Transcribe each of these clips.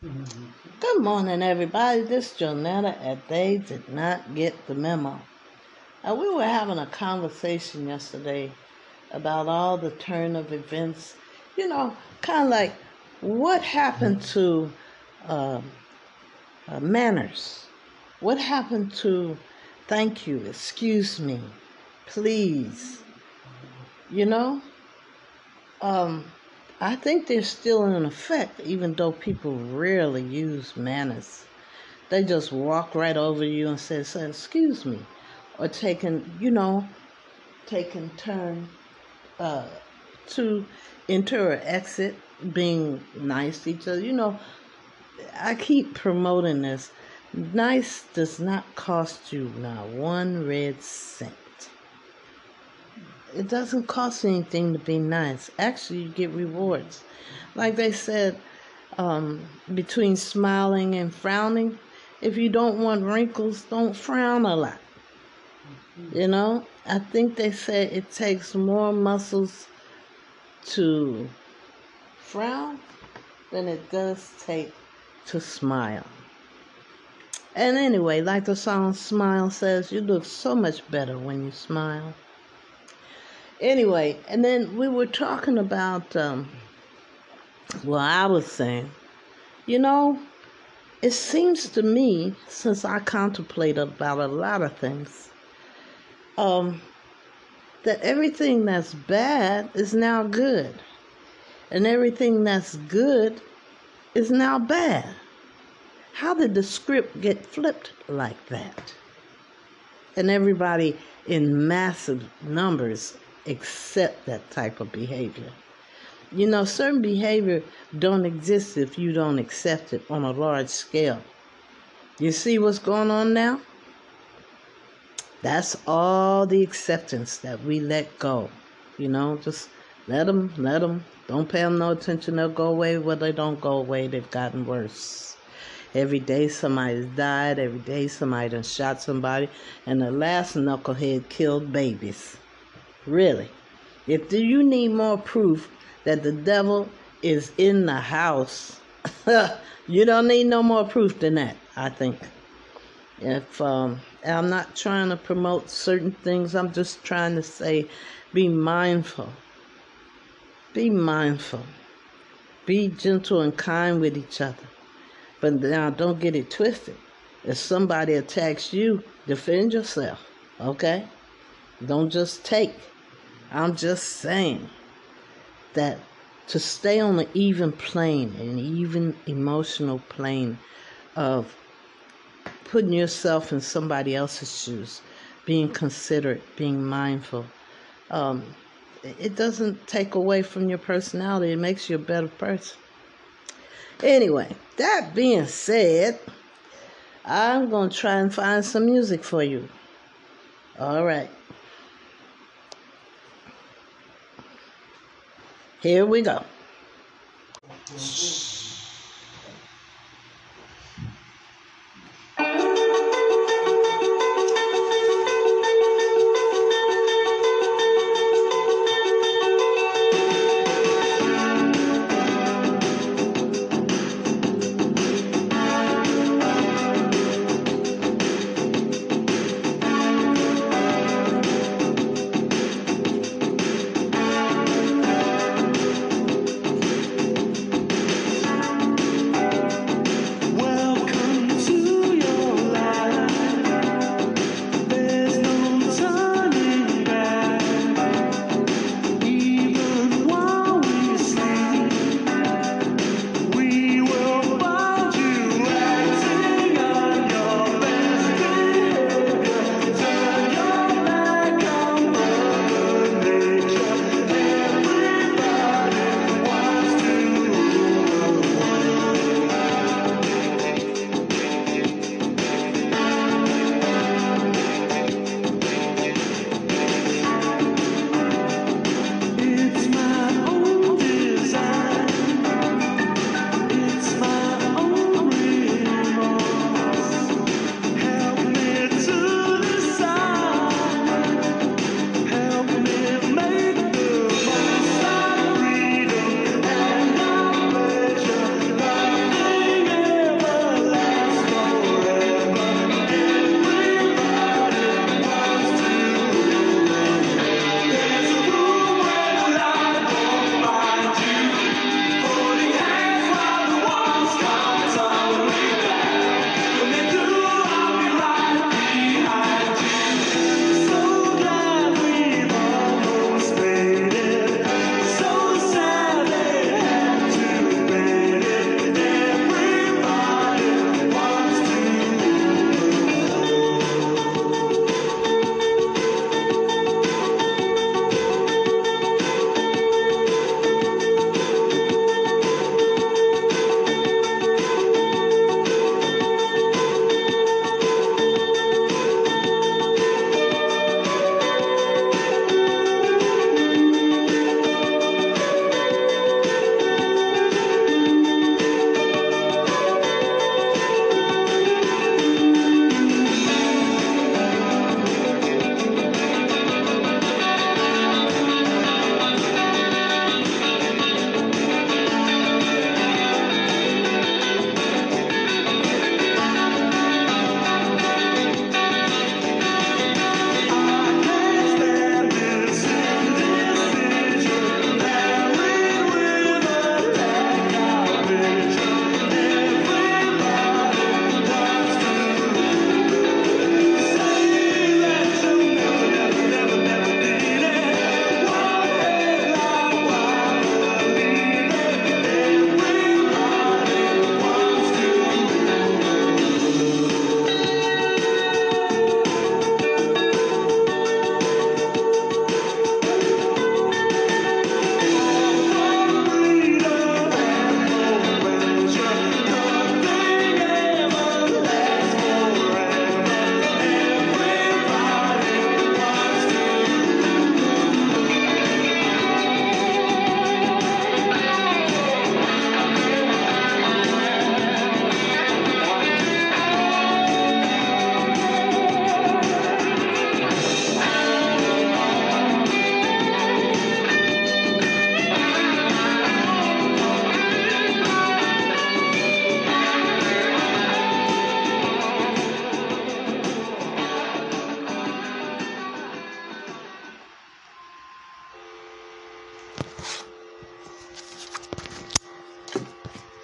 Good morning, everybody. This is Jonetta at They Did Not Get the Memo. Uh, we were having a conversation yesterday about all the turn of events. You know, kind of like what happened to uh, uh, manners? What happened to thank you, excuse me, please? You know, um, I think they're still in effect, even though people rarely use manners. They just walk right over you and say, say excuse me. Or taking, you know, taking turn uh, to enter or exit, being nice to each other. You know, I keep promoting this. Nice does not cost you not one red cent it doesn't cost anything to be nice. Actually, you get rewards. Like they said, um, between smiling and frowning, if you don't want wrinkles, don't frown a lot. You know, I think they said it takes more muscles to frown than it does take to smile. And anyway, like the song Smile says, you look so much better when you smile anyway, and then we were talking about, um, well, I was saying, you know, it seems to me, since I contemplate about a lot of things, um, that everything that's bad is now good, and everything that's good is now bad. How did the script get flipped like that? And everybody in massive numbers accept that type of behavior. You know, certain behavior don't exist if you don't accept it on a large scale. You see what's going on now? That's all the acceptance that we let go. You know, just let them, let them. Don't pay them no attention. They'll go away. Well, they don't go away. They've gotten worse. Every day somebody's died. Every day somebody done shot somebody. And the last knucklehead killed babies. Really. If you need more proof that the devil is in the house, you don't need no more proof than that, I think. If um, I'm not trying to promote certain things, I'm just trying to say be mindful. Be mindful. Be gentle and kind with each other. But now don't get it twisted. If somebody attacks you, defend yourself, okay? Don't just take. I'm just saying that to stay on an even plane, an even emotional plane of putting yourself in somebody else's shoes, being considerate, being mindful, um, it doesn't take away from your personality. It makes you a better person. Anyway, that being said, I'm going to try and find some music for you. All right. Here we go.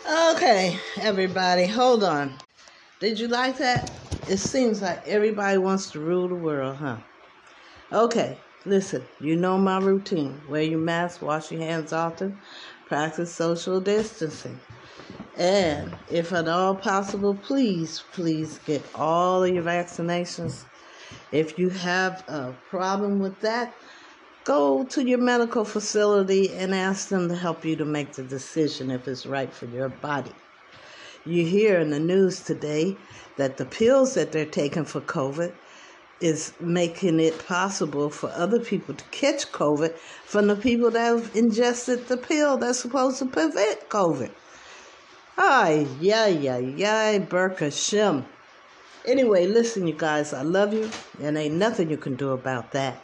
Okay, everybody, hold on. Did you like that? It seems like everybody wants to rule the world, huh? Okay, listen, you know my routine. Wear your mask, wash your hands often, practice social distancing. And if at all possible, please, please get all of your vaccinations. If you have a problem with that, go to your medical facility and ask them to help you to make the decision if it's right for your body. You hear in the news today that the pills that they're taking for COVID is making it possible for other people to catch COVID from the people that have ingested the pill that's supposed to prevent COVID. Ay, yeah, yeah, yeah, Burka Shim. Anyway, listen, you guys, I love you, and ain't nothing you can do about that.